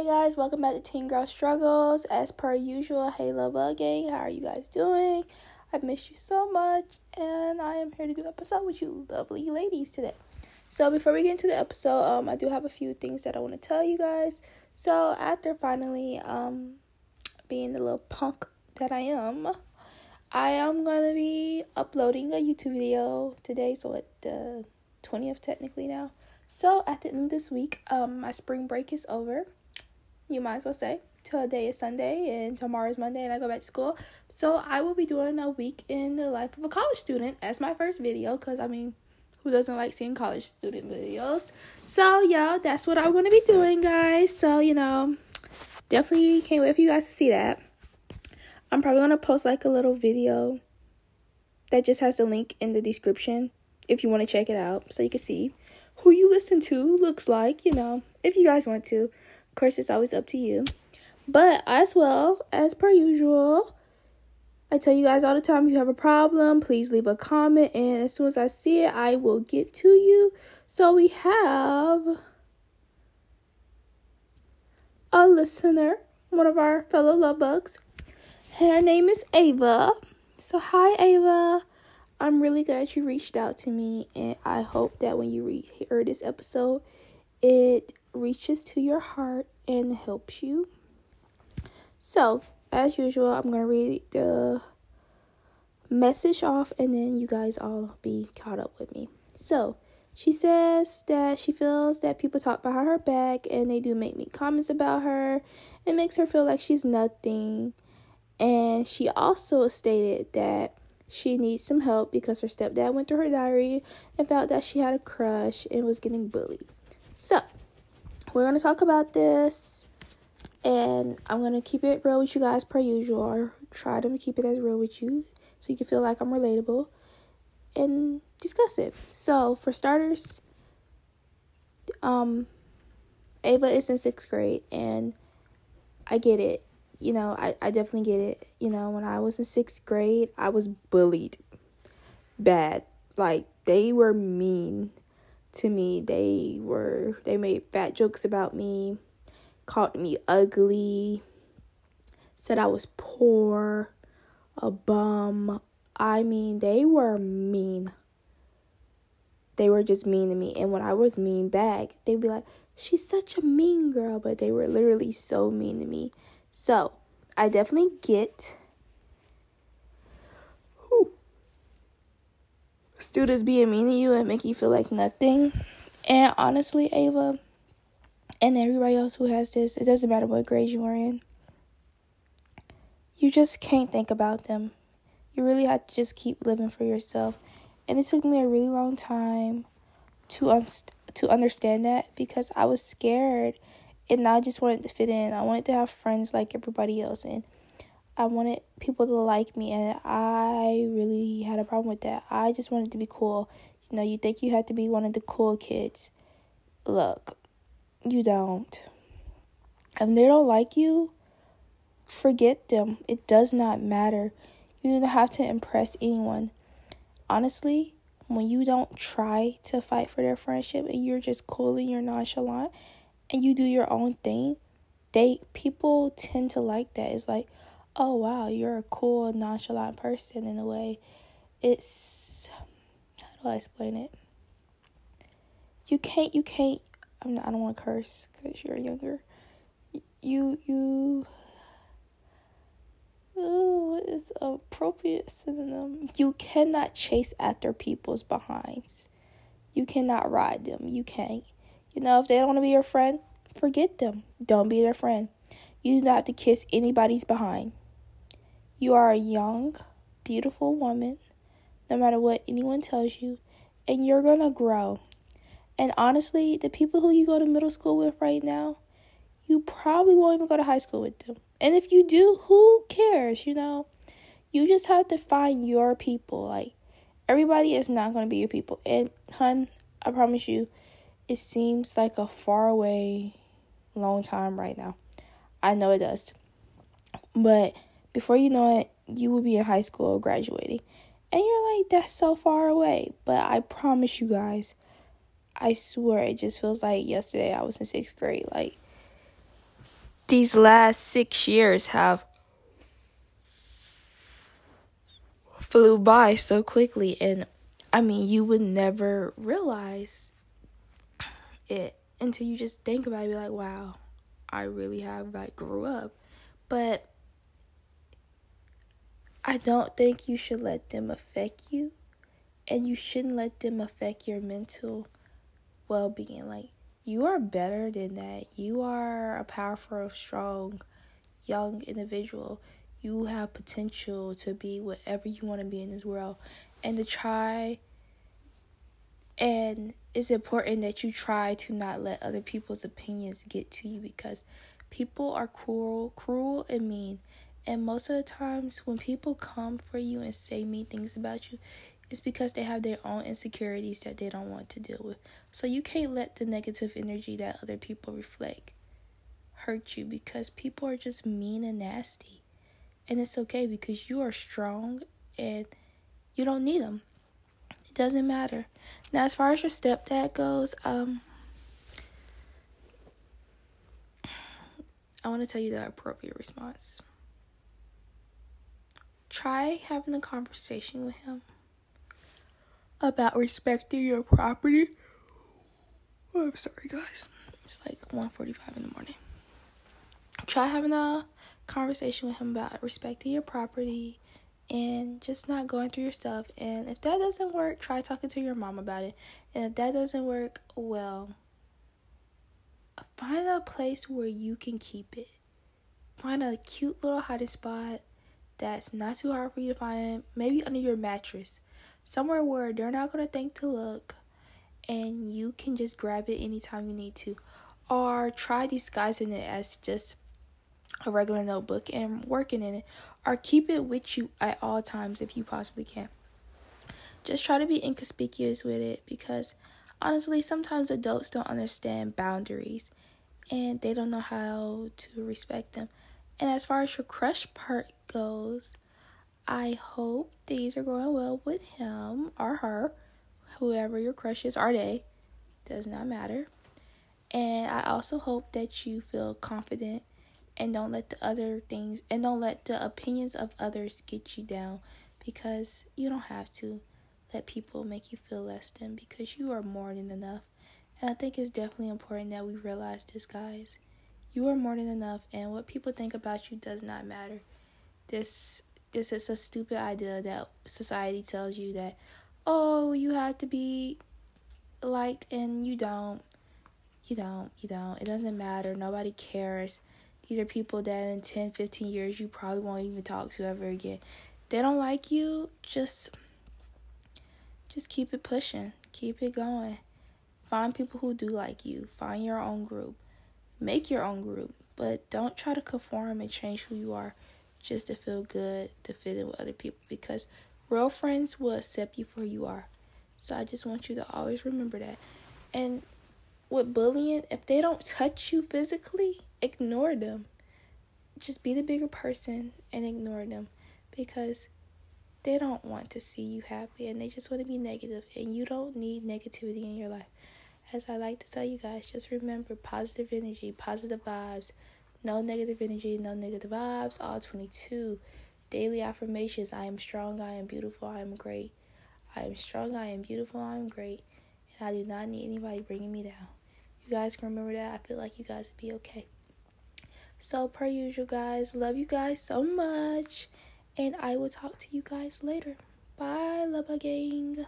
Hey guys, welcome back to Teen Girl Struggles. As per usual, hey Love Bug Gang, how are you guys doing? I've missed you so much, and I am here to do an episode with you lovely ladies today. So before we get into the episode, um, I do have a few things that I want to tell you guys. So after finally um being the little punk that I am, I am gonna be uploading a YouTube video today. So at the twentieth technically now. So at the end of this week, um, my spring break is over. You might as well say today is Sunday and tomorrow is Monday, and I go back to school. So I will be doing a week in the life of a college student as my first video. Cause I mean, who doesn't like seeing college student videos? So yeah, that's what I'm gonna be doing, guys. So you know, definitely can't wait for you guys to see that. I'm probably gonna post like a little video that just has the link in the description if you want to check it out so you can see who you listen to looks like, you know, if you guys want to. Course, it's always up to you. But as well, as per usual, I tell you guys all the time if you have a problem, please leave a comment. And as soon as I see it, I will get to you. So we have a listener, one of our fellow love bugs. Her name is Ava. So, hi, Ava. I'm really glad you reached out to me, and I hope that when you re- hear this episode, it reaches to your heart and helps you. So, as usual, I'm going to read the message off, and then you guys all be caught up with me. So, she says that she feels that people talk behind her back and they do make me comments about her. It makes her feel like she's nothing. And she also stated that she needs some help because her stepdad went through her diary and found that she had a crush and was getting bullied. So, we're going to talk about this and I'm going to keep it real with you guys per usual or try to keep it as real with you so you can feel like I'm relatable and discuss it. So, for starters, um Ava is in 6th grade and I get it you know, I, I definitely get it. You know, when I was in sixth grade, I was bullied bad. Like, they were mean to me. They were, they made fat jokes about me, called me ugly, said I was poor, a bum. I mean, they were mean. They were just mean to me. And when I was mean back, they'd be like, she's such a mean girl. But they were literally so mean to me. So, I definitely get students being mean to you and make you feel like nothing. And honestly, Ava, and everybody else who has this, it doesn't matter what grade you are in. You just can't think about them. You really have to just keep living for yourself. And it took me a really long time to un- to understand that because I was scared and I just wanted to fit in. I wanted to have friends like everybody else, and I wanted people to like me, and I really had a problem with that. I just wanted to be cool. You know, you think you have to be one of the cool kids. Look, you don't. If they don't like you, forget them. It does not matter. You don't have to impress anyone. Honestly, when you don't try to fight for their friendship and you're just cool and you're nonchalant and you do your own thing, they people tend to like that. It's like, oh wow, you're a cool, nonchalant person in a way. It's how do I explain it? You can't, you can't. I'm not, I don't want to curse because you're younger. You you. Oh, what is appropriate synonym? You cannot chase after people's behinds. You cannot ride them. You can't. You know, if they don't want to be your friend, forget them. Don't be their friend. You do not have to kiss anybody's behind. You are a young, beautiful woman, no matter what anyone tells you, and you're going to grow. And honestly, the people who you go to middle school with right now, you probably won't even go to high school with them. And if you do, who cares, you know? You just have to find your people. Like, everybody is not going to be your people. And, hun, I promise you, it seems like a far away long time right now. I know it does. But before you know it, you will be in high school graduating. And you're like, that's so far away. But I promise you guys, I swear it just feels like yesterday I was in sixth grade. Like, these last six years have flew by so quickly and I mean you would never realize it until you just think about it be like wow I really have like grew up but I don't think you should let them affect you and you shouldn't let them affect your mental well-being. Like you are better than that. You are a powerful strong young individual. You have potential to be whatever you want to be in this world. And to try and it's important that you try to not let other people's opinions get to you because people are cruel cruel and mean and most of the times when people come for you and say mean things about you it's because they have their own insecurities that they don't want to deal with so you can't let the negative energy that other people reflect hurt you because people are just mean and nasty and it's okay because you are strong and you don't need them. It doesn't matter. Now, as far as your stepdad goes, um, I want to tell you the appropriate response. Try having a conversation with him about respecting your property. Oh, I'm sorry, guys. It's like 1:45 in the morning. Try having a conversation with him about respecting your property and just not going through your stuff. And if that doesn't work, try talking to your mom about it. And if that doesn't work, well, find a place where you can keep it. Find a cute little hiding spot that's not too hard for you to find, maybe under your mattress, somewhere where they're not going to think to look, and you can just grab it anytime you need to. Or try disguising it as just a regular notebook and working in it, or keep it with you at all times if you possibly can. Just try to be inconspicuous with it because honestly, sometimes adults don't understand boundaries and they don't know how to respect them. And as far as your crush part goes, I hope things are going well with him or her, whoever your crush is, are they, does not matter. And I also hope that you feel confident and don't let the other things and don't let the opinions of others get you down because you don't have to let people make you feel less than because you are more than enough. And I think it's definitely important that we realize this, guys. You are more than enough, and what people think about you does not matter. This this is a stupid idea that society tells you that oh you have to be liked and you don't you don't you don't it doesn't matter nobody cares these are people that in 10, 15 years you probably won't even talk to ever again. they don't like you, just just keep it pushing. Keep it going. Find people who do like you. Find your own group. Make your own group, but don't try to conform and change who you are just to feel good, to fit in with other people because real friends will accept you for who you are. So I just want you to always remember that. And with bullying, if they don't touch you physically, ignore them. Just be the bigger person and ignore them because they don't want to see you happy and they just want to be negative and you don't need negativity in your life. As I like to tell you guys, just remember positive energy, positive vibes, no negative energy, no negative vibes, all 22. Daily affirmations I am strong, I am beautiful, I am great. I am strong, I am beautiful, I am great. And I do not need anybody bringing me down. You guys can remember that. I feel like you guys would be okay. So, per usual, guys, love you guys so much. And I will talk to you guys later. Bye, Love Bug Gang.